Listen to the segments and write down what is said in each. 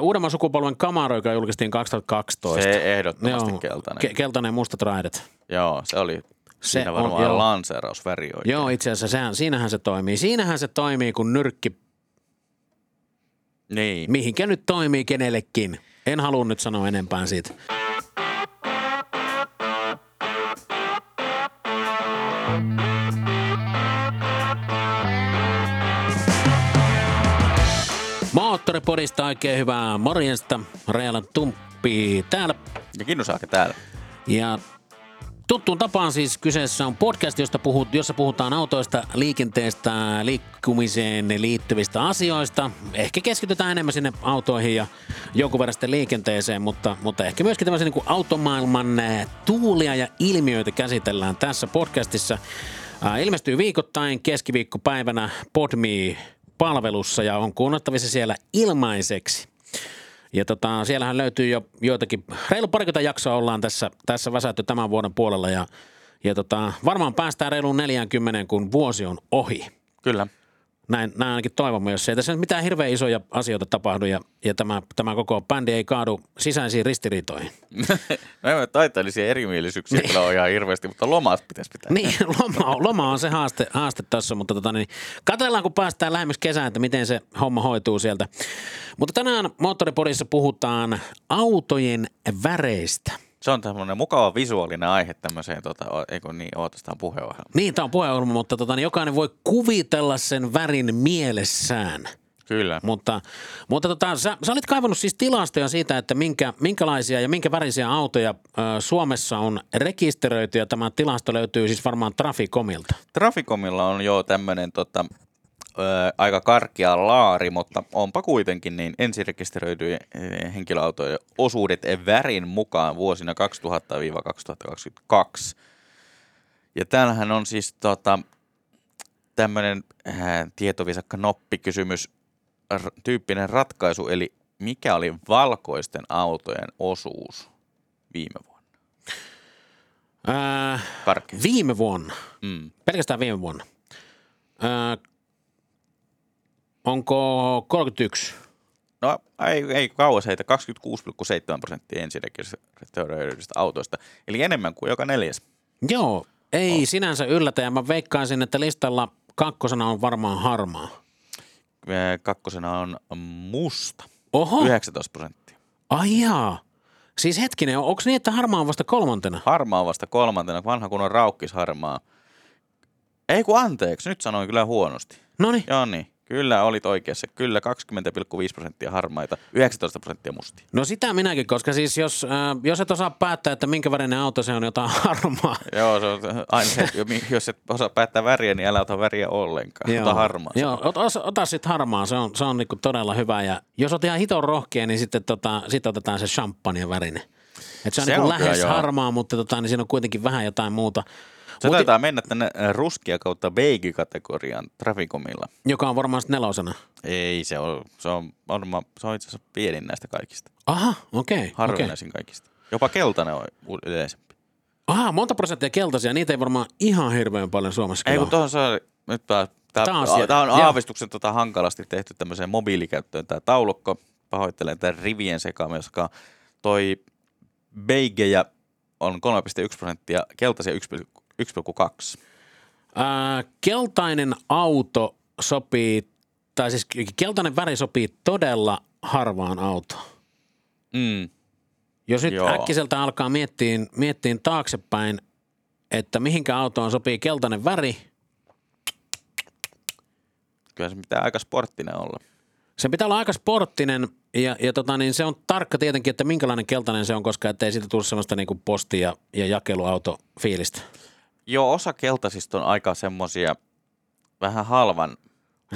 Uudemman sukupolven Camaro, joka julkaistiin 2012. Se ehdottomasti Joo, keltainen. Ke- keltainen mustat raidet. Joo, se oli Se siinä on, varmaan joo. lanseerausväri oikein. Joo, itse asiassa sehän, siinähän se toimii. Siinähän se toimii, kun nyrkki, Niin. mihinkä nyt toimii kenellekin. En halua nyt sanoa enempää siitä. Moottoripodista oikein hyvää morjesta. Reala Tumppi täällä. Ja Kinnusaake täällä. Ja tuttuun tapaan siis kyseessä on podcast, josta puhut, jossa puhutaan autoista, liikenteestä, liikkumiseen liittyvistä asioista. Ehkä keskitytään enemmän sinne autoihin ja jonkun verran sitten liikenteeseen, mutta, mutta ehkä myöskin tämmöisen niin automaailman eh, tuulia ja ilmiöitä käsitellään tässä podcastissa. Ilmestyy viikoittain keskiviikkopäivänä Podme-palvelussa ja on kuunnettavissa siellä ilmaiseksi. Ja tota, siellähän löytyy jo joitakin, reilu parikymmentä jaksoa ollaan tässä, tässä väsätty tämän vuoden puolella ja, ja tota, varmaan päästään reiluun 40, kun vuosi on ohi. Kyllä. Näin, näin ainakin toivomme, jos ei tässä nyt mitään hirveän isoja asioita tapahdu ja, ja tämä, tämä koko bändi ei kaadu sisäisiin ristiriitoihin. no ei taiteellisia erimielisyyksiä kyllä ole ihan hirveästi, mutta lomat pitäisi pitää. Niin, loma, on- loma on se haaste, haaste tässä, mutta tota, niin, katsellaan kun päästään lähemmäs kesään, että miten se homma hoituu sieltä. Mutta tänään Moottoripodissa puhutaan autojen väreistä. Se on tämmöinen mukava visuaalinen aihe tämmöiseen, tota, eikö niin, oota, sitä on puheohjelma. Niin, tämä on puheenjohjelma, mutta tota, niin jokainen voi kuvitella sen värin mielessään. Kyllä. Mutta, mutta tota, sä, sä olit kaivannut siis tilastoja siitä, että minkä, minkälaisia ja minkä värisiä autoja ö, Suomessa on rekisteröity ja tämä tilasto löytyy siis varmaan Traficomilta. Traficomilla on jo tämmöinen tota, ö, aika karkea laari, mutta onpa kuitenkin niin ensirekisteröityjen ö, henkilöautojen osuudet värin mukaan vuosina 2000-2022. Ja täällähän on siis tota, tämmöinen äh, tietovisakka noppikysymys, r- tyyppinen ratkaisu, eli mikä oli valkoisten autojen osuus viime vuonna? Karkea. viime vuonna, Mm. pelkästään viime vuonna. Ää, onko 31? No ei, ei kauas heitä, 26,7 prosenttia ensirekisteröidyistä autoista, eli enemmän kuin joka neljäs. Joo, ei sinänsä yllätä ja mä veikkaisin, että listalla kakkosena on varmaan harmaa. Kakkosena on musta, Oho, 19 prosenttia. ai jaa. Siis hetkinen, onko niin, että harmaa on vasta kolmantena? Harmaa on vasta kolmantena, vanha kun on raukkis harmaa. Ei kun anteeksi, nyt sanoin kyllä huonosti. No niin, Joo niin, kyllä olit oikeassa. Kyllä 20,5 prosenttia harmaita, 19 prosenttia mustia. no sitä minäkin, koska siis jos, äh, jos et osaa päättää, että minkä värinen auto se on, jotain harmaa. Joo, se on aina se, jos et osaa päättää väriä, niin älä ota väriä ollenkaan. Ota harmaa. Joo, ota, ota sitten harmaa, se on, se on niinku todella hyvä. Ja jos oot ihan hiton rohkea, niin sitten tota, sit otetaan se champagne värinen. Et se on, Se niinku on kyllä, lähes joo. harmaa, mutta tota, niin siinä on kuitenkin vähän jotain muuta. Se Mut- taitaa mennä tänne äh, ruskia kautta beigi-kategoriaan Traficomilla. joka on varmaan sit nelosena. Ei, se on, se on, varmaan, se on itse asiassa pienin näistä kaikista. Aha, okei. Okay, okay. Harvinaisin kaikista. Jopa keltainen on yleisempi. Aha, monta prosenttia keltaisia, niitä ei varmaan ihan hirveän paljon Suomessa Ei, kun tuohon se nyt tää, tää, Tää on tää, aavistuksen tota hankalasti tehty tämmöiseen mobiilikäyttöön tämä taulukko. Pahoittelen tämän rivien sekaamista, koska toi beigejä on 3,1 prosenttia, keltaisia 1,2. Ää, keltainen auto sopii, tai siis keltainen väri sopii todella harvaan autoon. Mm. Jos nyt Joo. äkkiseltä alkaa miettiä, miettiä taaksepäin, että mihinkä autoon sopii keltainen väri, Kyllä se pitää aika sporttinen olla. se pitää olla aika sporttinen ja, ja tota, niin se on tarkka tietenkin, että minkälainen keltainen se on, koska ettei siitä tule sellaista niin kuin posti- ja, ja jakeluauto fiilistä. Joo, osa keltaisista on aika semmosia vähän halvan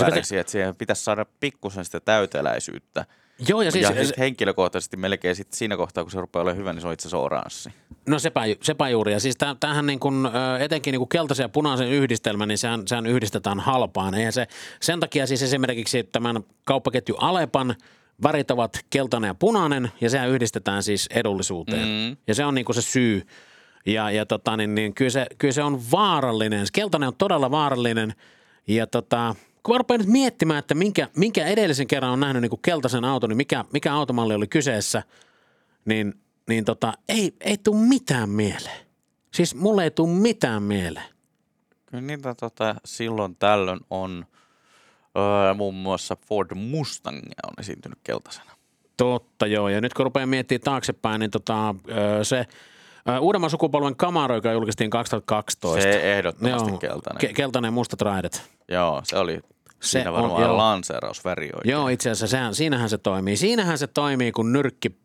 värisiä, että siihen pitäisi saada pikkusen sitä täyteläisyyttä. Joo, ja Siis, siis, ja sit henkilökohtaisesti melkein sit siinä kohtaa, kun se rupeaa olemaan hyvä, niin se on itse asiassa oranssi. no sepä, sepä juuri. Ja siis täm- tämähän niin kuin, ö, etenkin niin kuin keltaisen ja punaisen yhdistelmä, niin sehän, sehän yhdistetään halpaan. Eihän se, sen takia siis esimerkiksi tämän kauppaketju Alepan värit ovat keltainen ja punainen, ja sehän yhdistetään siis edullisuuteen. Mm. Ja se on niin se syy. Ja, ja tota, niin, niin kyllä, se, kyllä se on vaarallinen. Se Keltainen on todella vaarallinen. Ja tota, kun mä rupean nyt miettimään, että minkä, minkä edellisen kerran on nähnyt niin kuin keltaisen auton, niin mikä, mikä automalli oli kyseessä, niin, niin tota, ei, ei tule mitään mieleen. Siis mulle ei tule mitään mieleen. Kyllä niitä tota, silloin tällöin on, öö, muun muassa Ford Mustang on esiintynyt keltaisena. Totta joo, ja nyt kun rupeaa miettimään taaksepäin, niin tota, ö, se uudemman sukupolven Camaro, joka julkaistiin 2012. Se ehdottomasti Joo, keltainen. Ke- keltainen ja mustat raidet. Joo, se oli Se siinä on- varmaan joo. lanseerausväri oikein. Joo, itse asiassa sehän, siinähän se toimii. Siinähän se toimii, kun nyrkki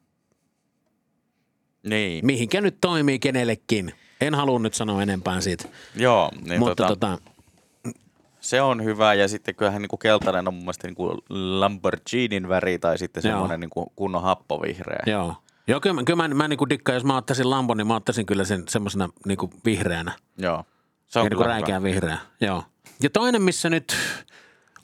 Niin, mihinkä nyt toimii kenellekin. En halua nyt sanoa enempää siitä. joo niin Mutta tota, tota, se on hyvä ja sitten kyllähän niinku keltainen on mun mielestä niinku Lamborghinin väri tai sitten semmoinen niinku kunnon happovihreä. joo. Joo, kyllä, mä- kyllä mä, mä niinku dikkaan, jos mä ottaisin Lambon, niin mä ottaisin kyllä sen semmoisena niinku vihreänä. Joo. Se on hyvä. räikeän vihreä. Joo. Ja toinen, missä nyt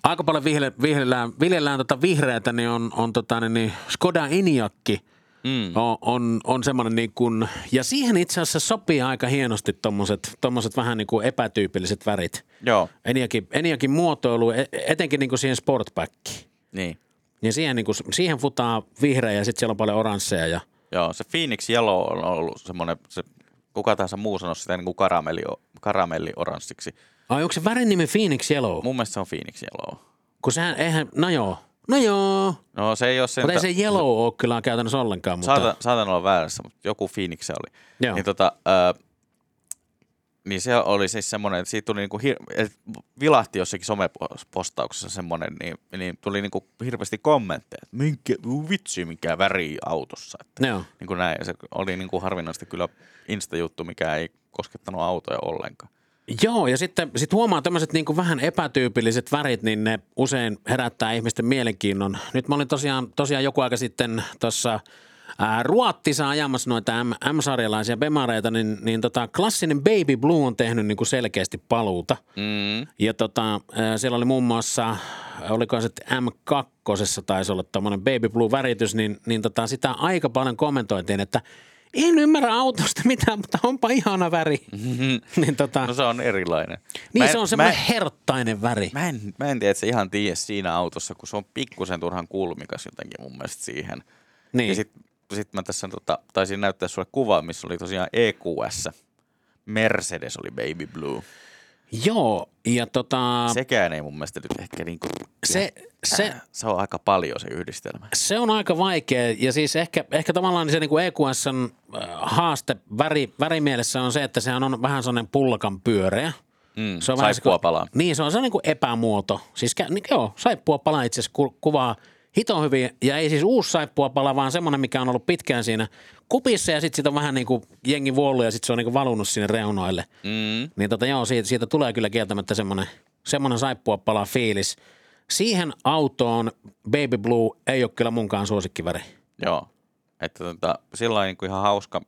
aika paljon vihle, viljellään, viljellään tota vihreätä, niin on, on tota, niin, niin Skoda Enyaqi. Mm. on, on, on semmoinen niin kuin, ja siihen itse asiassa sopii aika hienosti tommoset, tommoset vähän niin kuin epätyypilliset värit. Joo, Eniakin, Eniakin muotoilu, e- etenkin niin kuin siihen sportbackiin. niin. Ja siihen, niin kuin, siihen futaa vihreä ja sitten siellä on paljon oransseja. Ja, Joo, se Phoenix Yellow on ollut semmoinen, se, kuka tahansa muu sanoo sitä niin kuin karamelli, karamelli-oranssiksi. ai onko se värin nimi Phoenix Yellow? Mun mielestä se on Phoenix Yellow. Kun sehän, eihän, no joo, no joo. No se ei ole sen... Mutta ei se yellow ole kyllä käytännössä ollenkaan. Mutta, Saatan, saatan olla väärässä, mutta joku Phoenix se oli. Joo. Niin, tota, ää, niin se oli siis semmoinen, että siitä tuli niinku hir- et vilahti jossakin somepostauksessa semmoinen, niin, niin tuli niinku hirveästi kommentteja, että minkä, vitsi mikä väri autossa. Että, Joo. niin kuin näin. Ja se oli niinku harvinaisesti kyllä Insta-juttu, mikä ei koskettanut autoja ollenkaan. Joo, ja sitten sit huomaa tämmöiset niin vähän epätyypilliset värit, niin ne usein herättää ihmisten mielenkiinnon. Nyt mä olin tosiaan, tosiaan joku aika sitten tuossa Ruottissa ajamassa noita M- M-sarjalaisia bemareita, niin, niin tota, klassinen Baby Blue on tehnyt niin kuin selkeästi paluuta. Mm. Ja tota, ää, siellä oli muun muassa, oliko se sitten M2 taisi olla tuommoinen Baby Blue väritys, niin, niin tota, sitä aika paljon kommentoitiin, että en ymmärrä autosta mitään, mutta onpa ihana väri. niin tota, No se on erilainen. niin en- se on mä semmoinen en- herttainen väri. Mä en, mä en tiedä, että se ihan tiedä siinä autossa, kun se on pikkusen turhan kulmikas jotenkin mun mielestä siihen. Niin. Ja sitten sit mä tässä tota, taisin näyttää sulle kuvaa, missä oli tosiaan EQS. Mercedes oli Baby Blue. Joo, ja tota, se, Sekään ei mun mielestä nyt ehkä niinku... se, se, Äh, se on aika paljon se yhdistelmä. se on aika vaikea ja siis ehkä, ehkä tavallaan se niin EQSn äh, haaste väri, värimielessä on se, että sehän on vähän sellainen pullakan pyöreä. Mm, Se on vähän saippua se, palaa. Niin, se on sellainen kuin epämuoto. Siis niin, joo, saippua pala itse asiassa ku- kuvaa hito hyvin. Ja ei siis uusi saippua pala, vaan semmoinen, mikä on ollut pitkään siinä kupissa ja sitten siitä on vähän niin kuin jengi vuollut ja sitten se on niin kuin valunut sinne reunoille. Mm. Niin tota, joo, siitä, siitä tulee kyllä kieltämättä semmoinen, semmoinen saippua pala fiilis. Siihen autoon Baby Blue ei ole kyllä munkaan suosikkiväri. Joo. Että tota, sillä on niinku ihan hauska,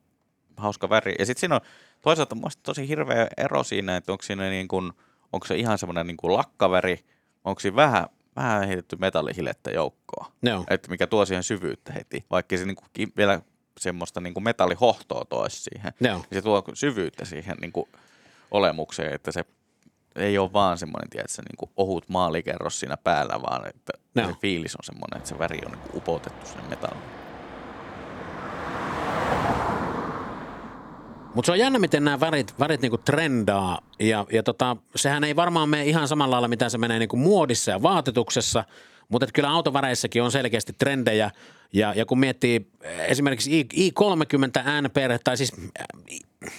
hauska väri. Ja sitten siinä on toisaalta mun mielestä tosi hirveä ero siinä, että onko siinä niin kuin, onko se ihan semmoinen niin kuin lakkaväri, onko siinä vähän, vähän heitetty metallihilettä joukkoa. Joo. Että mikä tuo siihen syvyyttä heti, vaikka se niin kuin vielä semmoista niin kuin metallihohtoa toisi siihen. Joo. Niin se tuo syvyyttä siihen niin kuin olemukseen, että se ei ole vaan semmoinen, tiedätkö, niin kuin ohut maalikerros siinä päällä, vaan että Joo. se fiilis on semmoinen, että se väri on niin upotettu sinne metalliin. Mutta se on jännä, miten nämä värit, värit niinku trendaa. Ja, ja tota, sehän ei varmaan mene ihan samalla lailla, mitä se menee niinku muodissa ja vaatetuksessa. Mutta kyllä autoväreissäkin on selkeästi trendejä. Ja, ja kun miettii esimerkiksi I, i30 N-perhe, tai siis äh,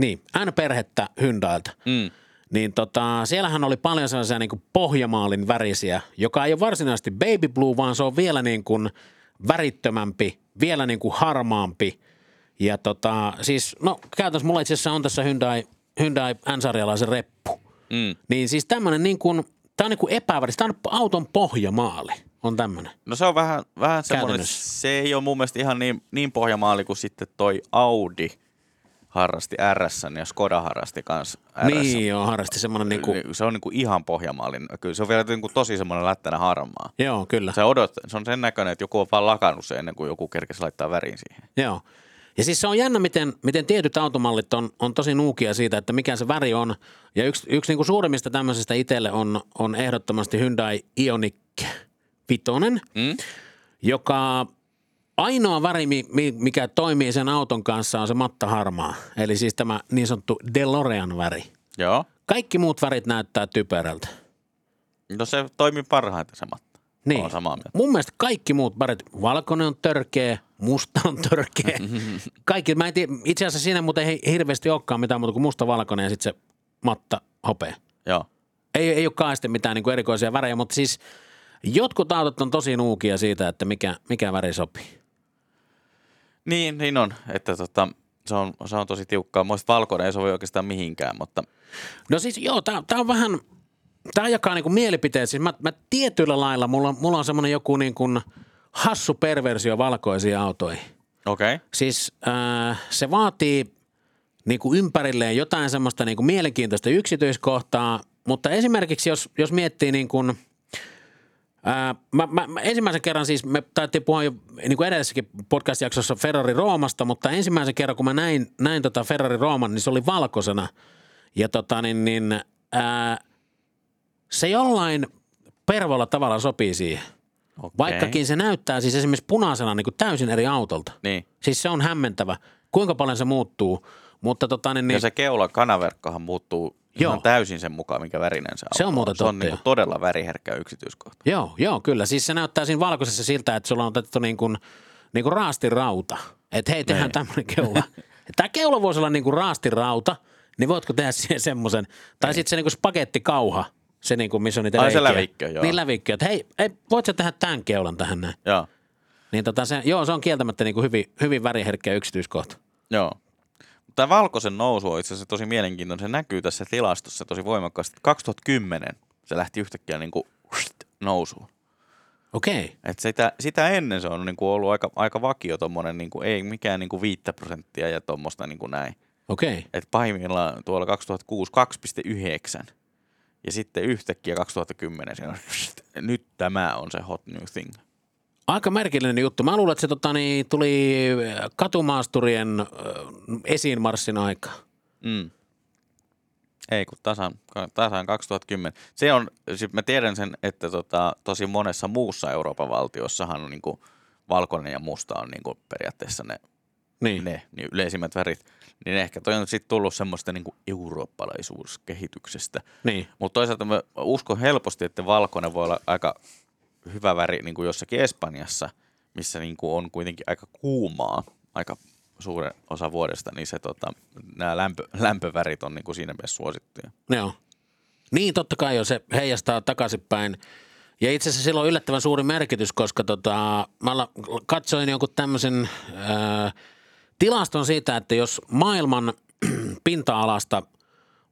niin, N-perhettä Hyundailta, Mm. niin tota, siellähän oli paljon sellaisia niin pohjamaalin värisiä, joka ei ole varsinaisesti baby blue, vaan se on vielä niin kuin värittömämpi, vielä niin kuin harmaampi. Ja tota, siis, no käytännössä mulla itse asiassa on tässä Hyundai, Hyundai N-sarjalaisen reppu. Mm. Niin siis tämmöinen niin kuin, tää on niin kuin epäväris, tää on auton pohjamaali, on tämmöinen. No se on vähän, vähän semmoinen, se ei ole mun mielestä ihan niin, niin pohjamaali kuin sitten toi Audi harrasti RS ja Skoda harrasti kanssa RS. Niin joo, harrasti semmoinen niin kuin, Se on niin kuin ihan pohjamaalin. Kyllä se on vielä niin kuin tosi semmoinen lättänä harmaa. joo kyllä. Se, odot, se on sen näköinen, että joku on vaan lakannut sen ennen kuin joku kerkesi laittaa värin siihen. Joo. Ja siis se on jännä, miten, miten tietyt automallit on, on tosi nuukia siitä, että mikä se väri on. Ja yksi, yksi niin kuin suurimmista tämmöisistä itselle on, on ehdottomasti Hyundai Ioniq 5, Mm? joka ainoa väri, mi- mi- mikä toimii sen auton kanssa, on se matta harmaa. Eli siis tämä niin sanottu DeLorean väri. Joo. Kaikki muut värit näyttää typerältä. No se toimii parhaiten se matta. Niin. Olen samaa mieltä. Mun mielestä kaikki muut värit, valkoinen on törkeä, musta on törkeä. Kaikki, mä en tiedä, itse asiassa siinä muuten ei hirveästi olekaan mitään muuta kuin musta, valkoinen ja sitten se matta hopea. Joo. Ei, ei ole kaasti mitään niin kuin erikoisia värejä, mutta siis jotkut autot on tosi nuukia siitä, että mikä, mikä väri sopii. Niin, niin on. Että tota, se, on, se on tosi tiukkaa. Mielestäni valkoinen ei sovi oikeastaan mihinkään, mutta No siis joo, tää on vähän, tää jakaa niinku mielipiteet. Siis mä, mä tietyllä lailla, mulla, mulla on semmoinen joku niin kuin hassu perversio valkoisiin autoihin. okei. Okay. Siis äh, se vaatii niin kuin ympärilleen jotain semmoista niin kuin mielenkiintoista yksityiskohtaa, mutta esimerkiksi jos, jos miettii niin kuin, ää, mä, mä, mä, ensimmäisen kerran siis, me taidettiin puhua jo niin kuin edellisessäkin podcast-jaksossa Ferrari Roomasta, mutta ensimmäisen kerran kun mä näin, näin tota Ferrari Rooman, niin se oli valkoisena ja tota niin, niin ää, se jollain pervolla tavalla sopii siihen. Okei. Vaikkakin se näyttää siis esimerkiksi punaisena niin kuin täysin eri autolta. Niin. Siis se on hämmentävä, kuinka paljon se muuttuu. Mutta tota, niin, Ja niin, se keula kanaverkkohan muuttuu Joo. ihan täysin sen mukaan, mikä värinen se, Se on muuten Se on niinku joo. todella väriherkkä yksityiskohta. joo, joo, kyllä. Siis se näyttää siinä valkoisessa siltä, että sulla on otettu niin kuin, niin kuin raastirauta. Että hei, tehdään Niin. tämmöinen keula. Tämä keula voisi olla niin kuin raastirauta, niin voitko tehdä siihen semmoisen. Tai sitten se niin kuin spagettikauha, se niin kuin, missä on niitä Ai se lävikkö, joo. Niin lävikkö, että hei, hei voit sä tehdä tämän keulan tähän näin. Joo. Niin tota se, joo, se on kieltämättä niin kuin hyvin, hyvin väriherkkä yksityiskohta. Joo. Tämä valkoisen nousu on itse asiassa tosi mielenkiintoinen. Se näkyy tässä tilastossa tosi voimakkaasti. 2010 se lähti yhtäkkiä niin kuin nousuun. Okei, Et sitä, sitä ennen se on niin kuin ollut aika, aika vakio tommonen, niin kuin, ei mikään niin kuin 5 prosenttia ja tuommoista niin kuin näin. okei. Et pahimmillaan tuolla 2006 2,9 ja sitten yhtäkkiä 2010 siinä on, nyt tämä on se hot new thing. Aika merkillinen juttu. Mä luulen, että se tota, niin, tuli katumaasturien äh, esiinmarssin aika. Mm. Ei kun tasan, tasan 2010. Se on, siis mä tiedän sen, että tota, tosi monessa muussa Euroopan valtiossahan on niinku valkoinen ja musta on niinku periaatteessa ne, Niin. ne niin yleisimmät värit. Niin ehkä toi on sitten tullut semmoista niinku eurooppalaisuuskehityksestä. Niin. Mutta toisaalta mä uskon helposti, että valkoinen voi olla aika hyvä väri niin kuin jossakin Espanjassa, missä niin kuin on kuitenkin aika kuumaa aika suuren osa vuodesta, niin se, tota, nämä lämpö, lämpövärit on niin kuin siinä mielessä suosittuja. Joo. Niin, totta kai jo se heijastaa takaisinpäin. Ja itse asiassa sillä on yllättävän suuri merkitys, koska tota, mä katsoin jonkun tämmöisen ää, tilaston siitä, että jos maailman pinta-alasta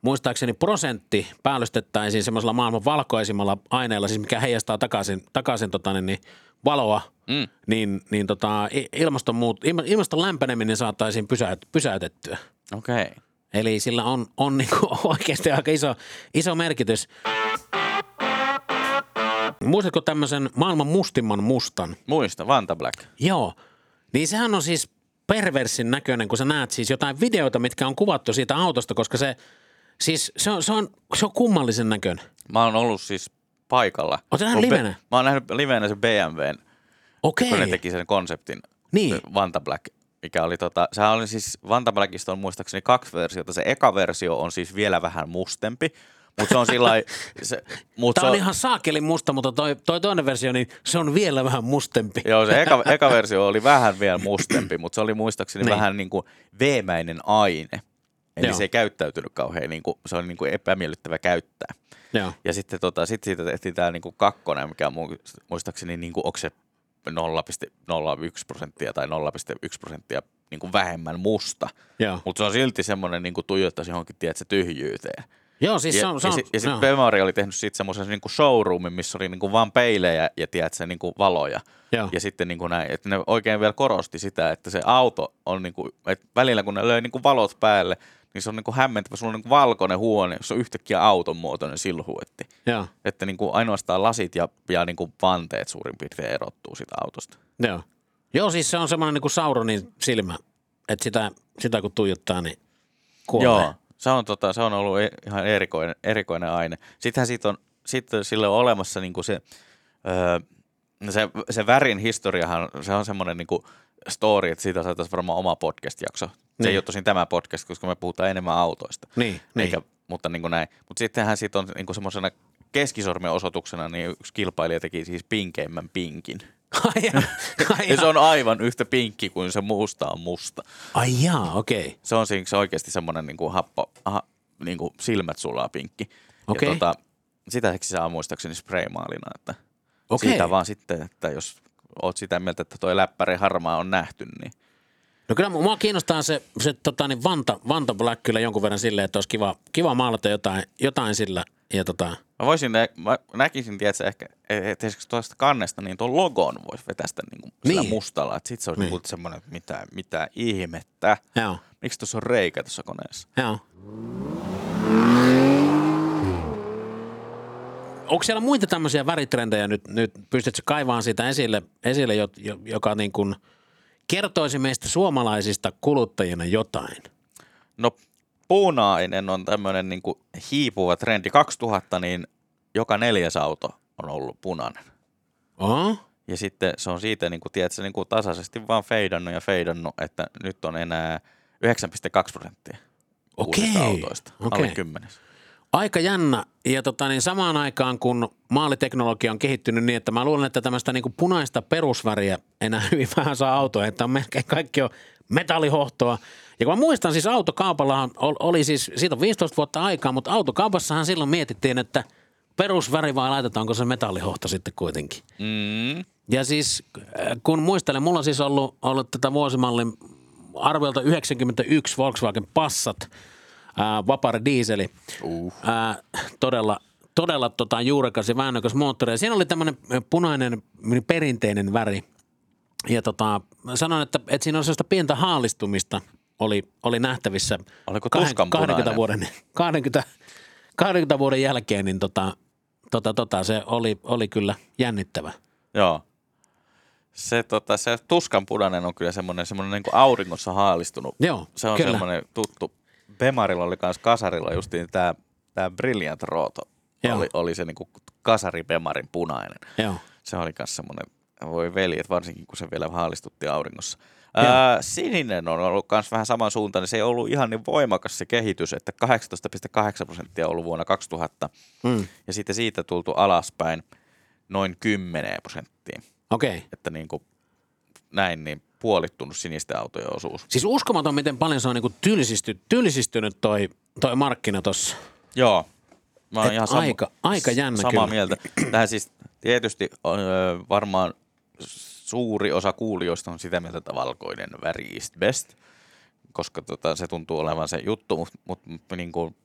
muistaakseni prosentti päällystettäisiin semmoisella maailman valkoisimmalla aineella, siis mikä heijastaa takaisin, takaisin tota, niin, niin, valoa, Mm. niin, niin tota, i- ilmastonmuut, ilma- ilmaston lämpeneminen saataisiin pysäyt, pysäytettyä. Okei. Okay. Eli sillä on, on niinku oikeasti aika iso, iso merkitys. Muistatko tämmöisen maailman mustimman mustan? Muista, Vanta Black. Joo. Niin sehän on siis perversin näköinen, kun sä näet siis jotain videoita, mitkä on kuvattu siitä autosta, koska se, siis se on, se on, se on kummallisen näköinen. Mä oon ollut siis paikalla. Sä nähnyt Mun be- livenä? Mä oon nähnyt livenä se BMWn, Okei. kun ne teki sen konseptin. Niin. Vanta Black, mikä oli tota, sehän oli siis, Vanta Blackista on muistaakseni kaksi versiota. Se eka versio on siis vielä vähän mustempi, mutta se on sillä se, mut Tämä se on ihan saakelin musta, mutta toi, toi toinen versio, niin se on vielä vähän mustempi. Joo, se eka, eka versio oli vähän vielä mustempi, mutta se oli muistaakseni Niin. vähän niin kuin veemäinen aine. Eli Joo. se ei käyttäytynyt kauhean, niin kuin, se oli niin kuin epämiellyttävä käyttää. Joo. Ja sitten tota, sit siitä tehtiin tämä niin kuin kakkonen, mikä on mu- muistaakseni, niin kuin, onko se 0,01 prosenttia tai 0,1 prosenttia niin kuin vähemmän musta. Mutta se on silti semmoinen niin kuin tuijottaisi johonkin, tiedätkö, tyhjyyteen. Joo, siis ja, se on... Se ja, on sitten Bemari oli tehnyt siitä semmoisen niin showroomin, missä oli niin kuin vaan peilejä ja tiedätkö, niin kuin valoja. Joo. Ja sitten niin kuin näin, että ne oikein vielä korosti sitä, että se auto on niin kuin, että välillä kun ne löi niin kuin valot päälle, niin se on niin kuin hämmentävä. Sulla on niin kuin valkoinen huone, jossa on yhtäkkiä auton muotoinen silhuetti. Joo. Että niin kuin ainoastaan lasit ja, ja niin kuin vanteet suurin piirtein erottuu siitä autosta. Joo. Joo, siis se on semmoinen niin kuin Sauronin silmä että sitä, sitä kun tuijottaa, niin kuolee. Joo, se on, tota, se on ollut e- ihan erikoinen, erikoinen aine. Sittenhän siitä on, sitten sille on olemassa niinku se, öö, se, se värin historiahan, se on semmoinen niinku story, että siitä saataisiin varmaan oma podcast-jakso. Se Niin. ei ole tosin tämä podcast, koska me puhutaan enemmän autoista. Niin, niin. Eikä, mutta niin kuin näin. Mutta sittenhän siitä on niin semmoisena keskisormen osoituksena, niin yksi kilpailija teki siis pinkeimmän pinkin. Ai, jaa, ai, Ja se on aivan yhtä pinkki kuin se musta on musta. ai jaa, okei. Okay. Se on siis oikeasti semmoinen niin kuin happo, aha, niin kuin silmät sulaa pinkki. Okei. Ja tota, sitä saa muistaakseni spraymaalina, että Okei. siitä vaan sitten, että jos oot sitä mieltä, että toi läppäri harmaa on nähty, niin No kyllä mua kiinnostaa se, se tota, niin Vanta, Vanta Black kyllä jonkun verran silleen, että olisi kiva, kiva maalata jotain, jotain sillä. Ja tota, Mä voisin, nä- mä näkisin, tiedätkö, ehkä, että esimerkiksi tuosta kannesta, niin tuon logon voisi vetästä niin kuin sillä Niin. mustalla. Että sit se olisi Niin. niin. semmoinen, että mitä, mitä ihmettä. joo, Miksi tuossa on reikä tuossa koneessa? joo. Onko siellä muita tämmöisiä väritrendejä nyt, nyt pystytkö kaivaan siitä esille, esille jo, jo, joka niin kuin kertoisi meistä suomalaisista kuluttajina jotain? No punainen on tämmöinen niin kuin hiipuva trendi. 2000 niin joka neljäs auto on ollut punainen. Oh? Ja sitten se on siitä, niin kuin, tiedätkö, niin kuin tasaisesti vaan feidannut ja feidannut, että nyt on enää 9,2 prosenttia uusista Okei, autoista. okei. Alle kymmenes. Aika jännä. Ja tota, niin samaan aikaan, kun maaliteknologia on kehittynyt niin, että mä luulen, että tämmöistä niin kuin punaista perusväriä enää hyvin vähän saa autoja, että on melkein kaikki on metallihohtoa. Ja kun mä muistan siis autokaupallahan ol- oli siis, siitä on 15 vuotta aikaa, mutta autokaupassahan silloin mietittiin, että perusväri vai laitetaanko se metallihohto sitten kuitenkin. Mm. Ja siis äh, kun muistelen, mulla on siis ollut, ollut tätä vuosimallin arviolta 91 Volkswagen Passat, ää, vapari diiseli, Uh. ää, todella, todella tota, juurekas ja väännökäs moottori. Ja siinä oli tämmöinen punainen perinteinen väri. Ja tota, mä sanoin, että, että siinä on sellaista pientä haalistumista oli, oli nähtävissä. Oliko kahden- tuskanpunainen? 20 vuoden, 20, 20 vuoden jälkeen, niin tota, tota, tota, se oli, oli kyllä jännittävä. Joo. Se, tota, se tuskanpunainen on kyllä semmoinen, semmoinen niin kuin auringossa haalistunut. Joo, Se on kyllä. semmoinen tuttu. Bemarilla oli myös kasarilla justiin tämä tämä Brilliant Roto. Joo. Oli, oli se niin kuin kasari Bemarin punainen. Joo. Se oli myös semmoinen, voi veljet, varsinkin kun se vielä haalistutti auringossa. Ää, sininen on ollut myös vähän saman suuntaan. Se ei ollut ihan niin voimakas se kehitys, että 18,8 prosenttia on ollut vuonna 2000. Mm. Ja sitten siitä tultu alaspäin noin 10 prosenttiin. Okei. Okay. Että niin kuin näin, niin puolittunut sinisten autojen osuus. Siis uskomaton, miten paljon se on niinku tylsisty, tylsistynyt toi, toi markkina tossa. Joo. Mä oon Et ihan aika- aika jännä samaa kyllä. mieltä. Tähän siis tietysti öö, varmaan suuri osa kuulijoista on sitä mieltä, että valkoinen väri is best, koska tota, se tuntuu olevan se juttu, mutta mut, niin kuin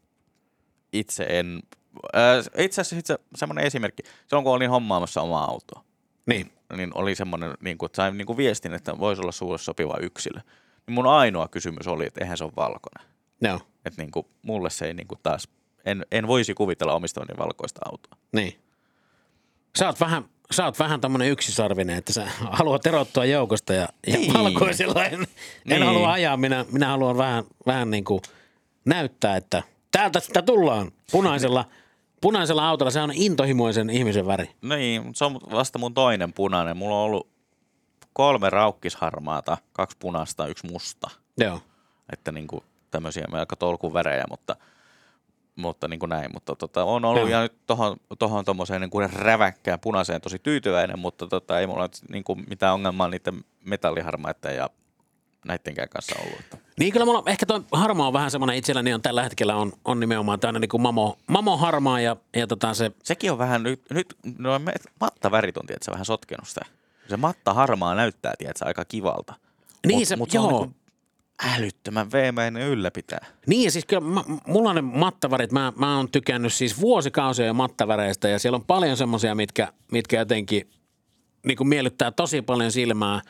itse en... Ää, itse asiassa itse, semmoinen esimerkki. Silloin kun olin hommaamassa omaa autoa, Niin. niin oli semmoinen, niin kuin, että sain niin kuin viestin, että voisi olla sulle sopiva yksilö. Niin mun ainoa kysymys oli, että eihän se ole valkoinen. Joo. Että niin kuin, mulle se ei niin kuin taas, en, en voisi kuvitella omistavani valkoista autoa. Niin. Sä oot vähän, sä oot vähän tämmönen yksisarvinen, että sä haluat erottua joukosta ja, ja Niin. valkoisella en, en Niin. halua ajaa. Minä, minä haluan vähän, vähän niin kuin näyttää, että täältä sitä tullaan punaisella, punaisella autolla. Se on intohimoisen ihmisen väri. Niin, mutta se on vasta mun toinen punainen. Mulla on ollut kolme raukkisharmaata, kaksi punaista, yksi musta. Joo. Että niin kuin tämmöisiä melko tolkun värejä, mutta, mutta niin kuin näin. Mutta tota, on ollut Joo. ja nyt tohon, tohon tommoseen niin kuin räväkkään punaiseen tosi tyytyväinen, mutta tota, ei mulla niin kuin mitään ongelmaa niiden metalliharmaiden ja näittenkään kanssa ollut. Että. Niin kyllä mulla ehkä tuo harmaa on vähän semmoinen itselläni on tällä hetkellä on, on nimenomaan tämmöinen niin kuin mamo, mamo harmaa ja, ja tota se, Sekin on vähän nyt, nyt no, mattavärit on tietysti vähän sotkenut sitä. Se matta harmaa näyttää tietysti aika kivalta. Niin mut, se- mut joo. on niin älyttömän veemäinen ylläpitää. Niin ja siis kyllä mä, mulla on ne mattavärit, mä, mä oon tykännyt siis vuosikausia jo mattaväreistä ja siellä on paljon semmoisia, mitkä, mitkä jotenkin niin kuin miellyttää tosi paljon silmää.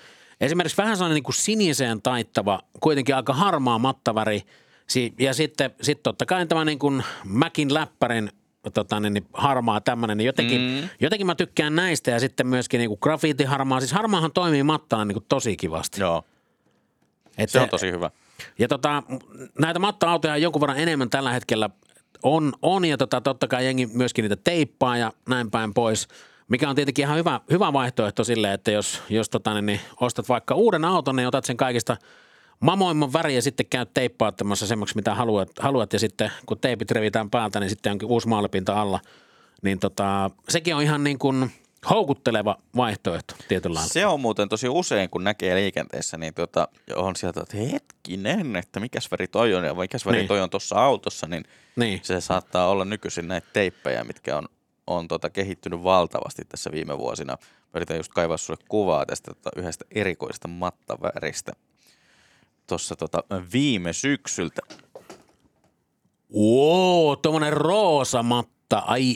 Esimerkiksi vähän sellainen niin kuin siniseen taittava, kuitenkin aika harmaa mattaväri Si- ja sitten sit totta kai tämä niin kuin Mäkin läppärin tota, niin, niin harmaa tämmöinen, niin jotenkin, mm. jotenkin mä tykkään näistä ja sitten myöskin niin kuin grafiittiharmaa. Siis harmaahan toimii mattana niin kuin tosi kivasti. Joo. Et Se on tosi hyvä. Ja tota, näitä mattoautoja on jonkun verran enemmän tällä hetkellä on, on ja tota, totta kai jengi myöskin niitä teippaa ja näin päin pois, mikä on tietenkin ihan hyvä, hyvä vaihtoehto sille, että jos, jos tota, niin, niin ostat vaikka uuden auton, niin otat sen kaikista mamoimman väri ja sitten käyt teippaattamassa semmoksi, mitä haluat, haluat ja sitten kun teipit revitään päältä, niin sitten onkin uusi maalipinta alla. Niin tota, sekin on ihan niin kuin houkutteleva vaihtoehto tietyllä. Se on muuten tosi usein, kun näkee liikenteessä, niin tota, on sieltä, että hetkinen, että mikäs väri toi on ja mikäs väri Niin. toi on tuossa autossa, niin Niin. se saattaa olla nykyisin näitä teippejä, mitkä on, on tota, kehittynyt valtavasti tässä viime vuosina. Mä yritän just kaivaa sulle kuvaa tästä tota, yhdestä erikoisesta mattaväristä tuossa tota, viime syksyltä. Oo, tuommoinen roosa matta, ai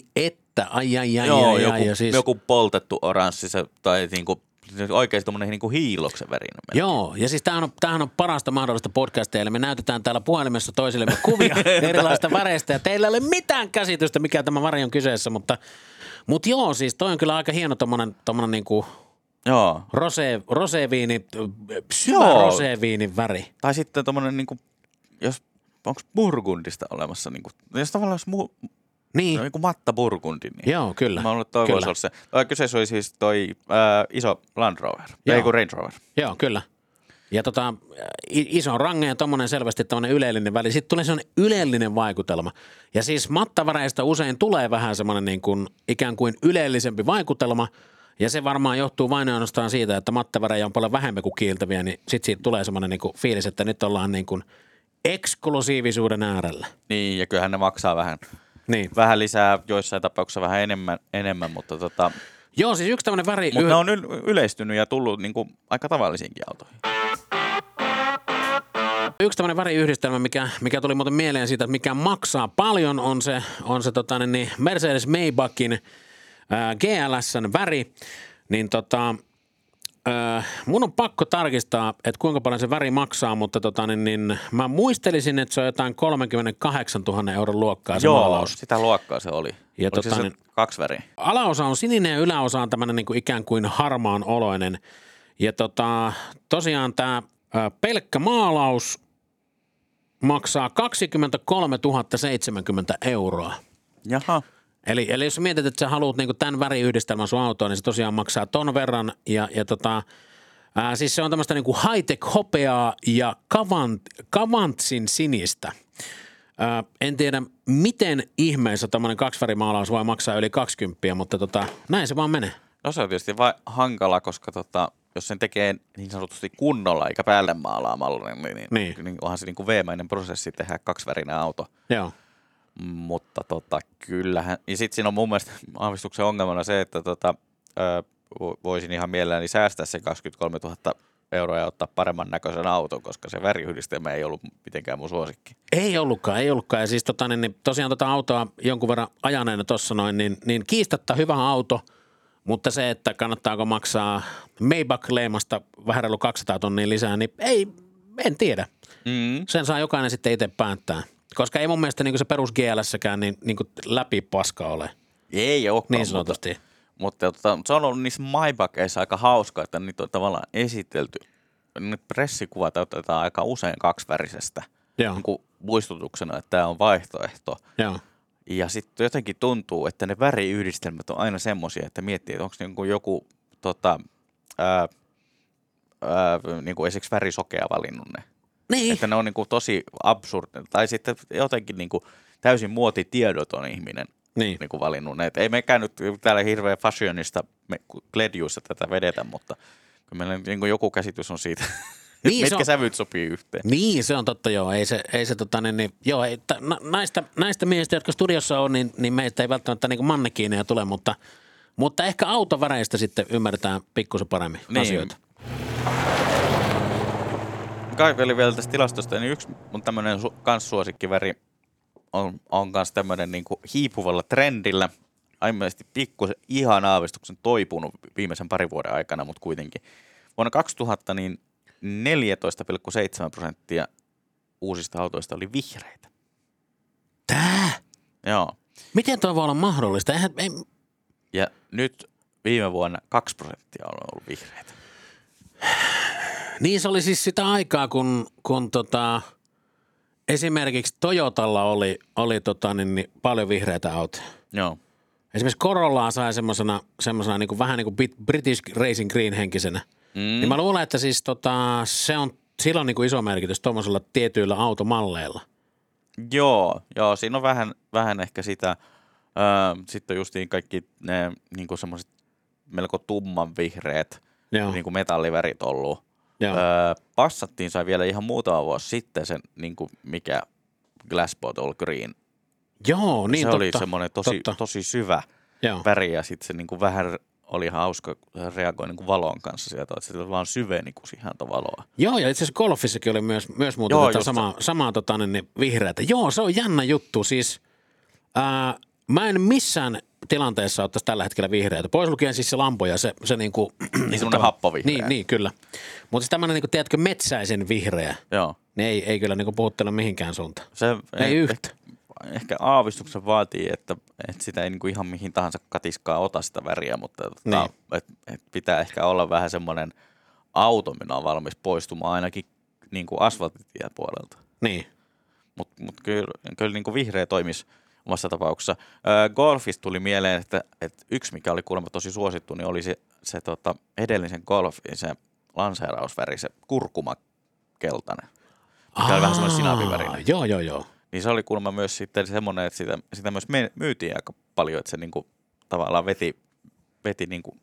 että, ai ai ai Joo, ai, joku, ai, ja siis, joku poltettu oranssi se, tai niinku, oikeasti tommonen niinku hiiloksen värinen. melkein. Joo, ja siis tämähän on, tämähän on parasta mahdollista podcastia, eli me näytetään täällä puhelimessa toisillemme kuvia erilaisista väreistä, ja teillä ei ole mitään käsitystä, mikä tämä väri on kyseessä, mutta, mutta joo, siis toi on kyllä aika hieno tommonen, tommonen niinku Joo. rose, roseviini, syvä Joo. roseviinin väri. Tai sitten tommonen niinku, jos, onko Burgundista olemassa niinku, jos tavallaan jos mu, Niin, no, niinku matta Burgundi, niin joo, kyllä. Mä luulen, että kyllä. se. Kyseessä oli siis toi ää, iso Land Rover, Joo. ei kun Range Rover. Joo, kyllä. Ja tota, iso range ja tommonen selvästi tommonen yleellinen väli. Sitten tulee semmoinen yleellinen vaikutelma. Ja siis mattaväreistä usein tulee vähän semmoinen niin kuin ikään kuin yleellisempi vaikutelma. Ja se varmaan johtuu vain ainoastaan siitä, että mattavärejä on paljon vähemmän kuin kiiltäviä, niin sitten siitä tulee semmoinen niin kuin fiilis, että nyt ollaan niin kuin eksklusiivisuuden äärellä. Niin, ja kyllähän ne maksaa vähän, Niin. vähän lisää, joissain tapauksissa vähän enemmän, enemmän mutta, tota, Joo, siis yksi tämmöinen väri. mutta yh- ne on yl- yleistynyt ja tullut niinku aika tavallisiinkin autoihin. Yksi tämmöinen väriyhdistelmä, mikä, mikä tuli muuten mieleen siitä, että mikä maksaa paljon, on se, on se tota, niin, niin Mercedes Maybachin ää, GLSn väri. Niin tota, ää, mun on pakko tarkistaa, että kuinka paljon se väri maksaa, mutta tota, niin, niin, mä muistelisin, että se on jotain 38 000 euron luokkaa se Joo, maalaus. sitä luokkaa se oli. Ja Oliko tota se, niin- kaksi väriä? Alaosa on sininen ja yläosa on tämmöinen niin kuin ikään kuin harmaan oloinen. Ja tota, tosiaan tämä pelkkä maalaus maksaa 23 070 euroa. Jaha. Eli, eli jos mietit, että sä haluat niin tämän väriyhdistelmän sun autoon, niin se tosiaan maksaa ton verran. Ja, ja tota, ää, siis se on tämmöistä niin high-tech hopeaa ja kavant, kavantsin sinistä. Ää, en tiedä, miten ihmeessä tämmöinen kaksivärimaalaus voi maksaa yli 20, mutta tota, näin se vaan menee. No se on tietysti vai hankala, koska tota, jos sen tekee niin sanotusti kunnolla eikä päälle maalaamalla, niin, niin, Niin. niin onhan se niin kuin veemäinen prosessi tehdä kaksivärinen auto. Joo. Mutta tota, kyllähän, ja sitten siinä on mun mielestä aavistuksen ongelmana se, että tota, ö, vo- voisin ihan mielelläni säästää se 23 000 euroa ja ottaa paremman näköisen auton, koska se väriyhdistelmä ei ollut mitenkään mun suosikki. Ei ollutkaan, ei ollutkaan. Ja siis tota, niin, niin, tosiaan tota autoa jonkun verran ajaneena tuossa noin, niin, niin kiistatta hyvä auto, mutta se, että kannattaako maksaa Maybach-leimasta vähän reilu 200 tonnia lisää, niin ei, en tiedä. Mm. Sen saa jokainen sitten itse päättää. Koska ei mun mielestä niin se perus GLSkään niin, niin läpi paska ole, Ei olekaan, niin mutta, sanotusti. mutta tota, se on ollut niissä Maybacheissa aika hauskaa, että niitä on tavallaan esitelty. Ne pressikuvat otetaan aika usein kaksivärisestä Joo, niin kuin muistutuksena, että tämä on vaihtoehto. joo. Ja sitten jotenkin tuntuu, että ne väriyhdistelmät on aina semmoisia, että miettii, että onko niinku joku tota, ää, ää, niinku esimerkiksi värisokea valinnut ne. Niin, Että ne on niinku tosi absurdi, tai sitten jotenkin niinku täysin muotitiedoton ihminen niin. niinku valinnut ne. Et ei mekään nyt täällä hirveän fashionista me Gledjuissa tätä vedetä, mutta kyllä meillä niinku joku käsitys on siitä, Niin, niin, se mitkä on- sävyt sopii yhteen. Niin, se on totta joo. Ei se, ei se tota, niin, niin, joo, ei, ta, näistä, näistä miehistä, jotka studiossa on, niin, niin meistä ei välttämättä niin mannekiineja tule, mutta, mutta ehkä autoväreistä sitten ymmärretään pikkusen paremmin Niin. asioita. Kaivelin vielä tästä tilastosta, niin yksi mun tämmöinen su- kans suosikkiväri on, on kans tämmöinen niinku hiipuvalla trendillä. Aiemmin pikkusen ihan aavistuksen toipunut viimeisen parin vuoden aikana, mutta kuitenkin. Vuonna 2000 niin 14,7 prosenttia uusista autoista oli vihreitä. Tää? Joo. Miten tuo voi olla mahdollista? Eihän, ei, Ja nyt viime vuonna 2 prosenttia on ollut vihreitä. Niin se oli siis sitä aikaa, kun, kun tota, esimerkiksi Toyotalla oli, oli tota, niin, niin, paljon vihreitä autoja. Joo. Esimerkiksi Corollaa sai semmoisena, semmoisena niin kuin, vähän niin kuin Brit- British Racing Green henkisenä. Mm. Niin mä luulen, että siis tota, se on, sillä on niin kuin iso merkitys tuommoisella tietyillä automalleilla. Joo, joo, siinä on vähän, vähän ehkä sitä. Öö, sitten on justiin kaikki ne niin semmoiset melko tumman vihreät Joo. niin kuin metallivärit ollut. Joo. Öö, passattiin sai vielä ihan muutama vuosi sitten sen, niin kuin mikä Glass Bottle Green. Joo, niin se totta. oli semmoinen tosi, totta. tosi syvä Joo. väri ja sitten se niin kuin vähän oli ihan hauska reagoi niin kuin valon kanssa sieltä, että se vaan syveni kuin siihen valoa. Joo, ja itse asiassa golfissakin oli myös, myös muuta Joo, tätä just samaa, samaa tota, niin, vihreätä. Joo, se on jännä juttu. Siis ää, mä en missään tilanteessa ottaisi tällä hetkellä vihreätä. Pois lukien siis se lampo ja se, se niinku, Niin semmoinen happovihreä. Niin, niin, kyllä. Mutta siis tämmöinen, niin tiedätkö, metsäisen vihreä, Joo. niin ei, ei kyllä niin puhuttele mihinkään suuntaan. Se Ei yhtä. Ehkä, ehkä aavistuksen vaatii, että, että sitä ei niin kuin ihan mihin tahansa katiskaa ota sitä väriä, mutta Niin. tota, et, et pitää ehkä olla vähän semmoinen auto, minä on valmis poistumaan ainakin niin kuin asfaltitien puolelta. Niin. Mutta mut kyllä, kyllä niin kuin vihreä toimisi omassa tapauksessa. Golfista tuli mieleen, että, että yksi mikä oli kuulemma tosi suosittu, niin oli se, se tota, edellisen golfin se lanseerausväri, se kurkumakeltainen. Mikä oli vähän semmoinen sinapivärinen. Joo, joo, joo. Niin se oli kuulemma myös sitten semmoinen, että sitä, sitä myös myytiin aika paljon, että se niinku tavallaan veti, veti niinku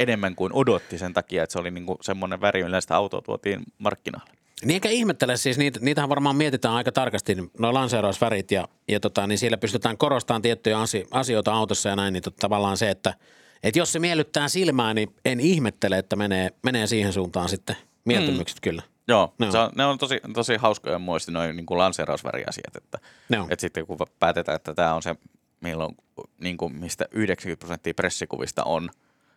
enemmän kuin odotti sen takia, että se oli niinku semmoinen väri, millä sitä autoa tuotiin markkinoille. Niin eikä ihmettele, siis niitä, niitähän varmaan mietitään aika tarkasti, nuo lanseerausvärit ja, ja tota, niin siellä pystytään korostamaan tiettyjä asi, asioita autossa ja näin, niin tot, tavallaan se, että, että jos se miellyttää silmää, niin en ihmettele, että menee, menee siihen suuntaan sitten mieltymykset mm. kyllä. Joo, Joo. Se on, ne on tosi, tosi hauskoja muisti noin niin lanseerausväriasiat, että, Joo. että sitten kun päätetään, että tämä on se, milloin, niin kuin, mistä 90 prosenttia pressikuvista on,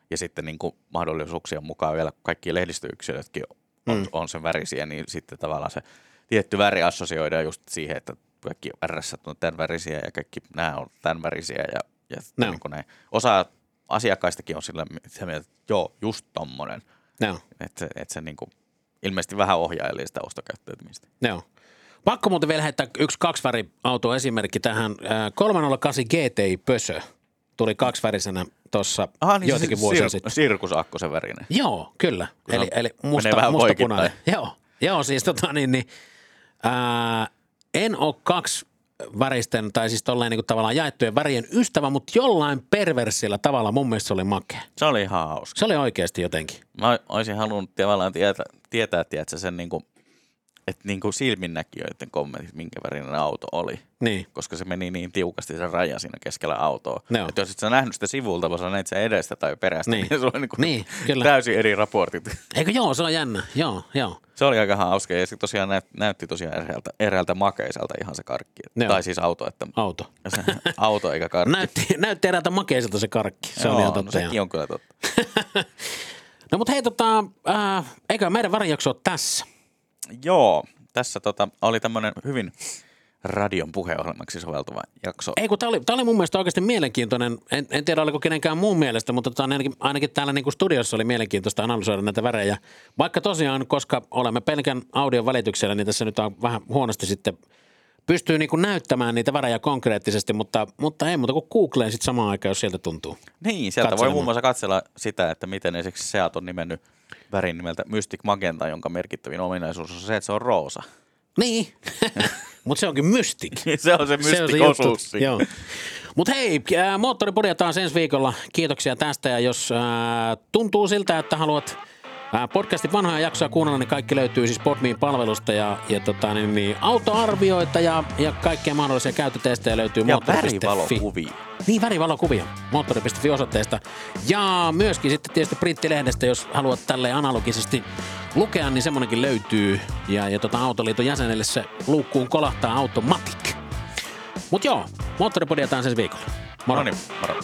ja sitten niin kuin mahdollisuuksien mukaan vielä kaikki lehdistöyksilötkin on, mm. on sen värisiä, niin sitten tavallaan se tietty väri assosioidaan just siihen, että kaikki RS on tämän värisiä ja kaikki nämä on tämän värisiä ja, ja Joo. niin näin. Osa asiakkaistakin on sillä se mieltä, että joo, just tommonen. Joo. Että se, että se niin kuin ilmeisesti vähän ohjailee sitä ostokäyttäytymistä. Joo. Pakko muuten vielä heittää yksi kaksiväriauto esimerkki tähän. Ää, 308 GTI Pösö tuli kaksivärisenä tuossa joitakin se vuosia sir- sitten. Sirkus Akkosen värinen. Joo, kyllä. Kun Eli, eli musta, vähän musta poikittain. punainen. Joo, joo, siis tota niin, niin ää, en ole kaksi väristen, tai siis tolleen niin kuin tavallaan jaettujen värien ystävä, mutta jollain perversillä tavalla mun mielestä se oli makea. Se oli ihan hauska. Se oli oikeasti jotenkin. Mä olisin halunnut tavallaan tietää, tietää tiedätkö, sen niin kuin, että niin kuin silminnäkijöiden kommentit, minkä värinen auto oli. Niin. Koska se meni niin tiukasti se raja siinä keskellä autoa. Joo. Että jos et sä nähnyt sitä sivulta, vaan sä näit sen edestä tai perästä, Niin. niin, se oli niin kuin Niin, kyllä. täysin eri raportit. Eikö joo, se on jännä. Joo, joo. Se oli aika hauska ja se tosiaan näyt, näytti tosiaan eräältä, eräältä makeiselta ihan se karkki. Joo. Tai siis auto, että Auto. se auto eikä karkki. Näytti, näytti eräältä makeiselta se karkki. Se on Joo, ihan no totta. sekin joo. on kyllä totta. No mutta hei, tota, äh, eikö meidän värijakso ole tässä? Joo, tässä tota, oli tämmöinen hyvin radion puheohjelmaksi soveltuva jakso. Ei kun tämä oli, tää oli mun mielestä oikeasti mielenkiintoinen. En, en tiedä oliko kenenkään muun mielestä, mutta tota, ainakin, ainakin täällä niin studiossa oli mielenkiintoista analysoida näitä värejä. Vaikka tosiaan, koska olemme pelkän audion välityksellä, niin tässä nyt on vähän huonosti sitten pystyy niin kuin näyttämään niitä värejä konkreettisesti, mutta, mutta ei muuta kuin Googleen sitten samaan aikaan, jos sieltä tuntuu. Niin, sieltä voi muun muassa katsella sitä, että miten esimerkiksi Seat on nimennyt värin nimeltä Mystic Magenta, jonka merkittävin ominaisuus on se, että se on roosa. Niin, mutta se onkin mystik. se on se Se on se mystic juttu. osuus siinä. Joo. Mutta hei, äh, moottoripodja taas ensi viikolla. Kiitoksia tästä ja jos äh, tuntuu siltä, että haluat podcastin vanhoja jaksoja kuunnella, niin kaikki löytyy siis Podmein palvelusta ja, ja tota, niin, niin, autoarvioita ja, ja kaikkea mahdollisia käyttötestejä löytyy Ja moottori.fi. värivalokuvia. Niin, värivalokuvia moottori.fi osoitteesta. Ja myöskin sitten tietysti printtilehdestä, jos haluat tälleen analogisesti lukea, niin semmonenkin löytyy. Ja, ja tota Autoliiton jäsenelle se luukkuun kolahtaa Automatic. Mut joo, moottoripodia taas ensi viikolla. Moro. No niin, moro.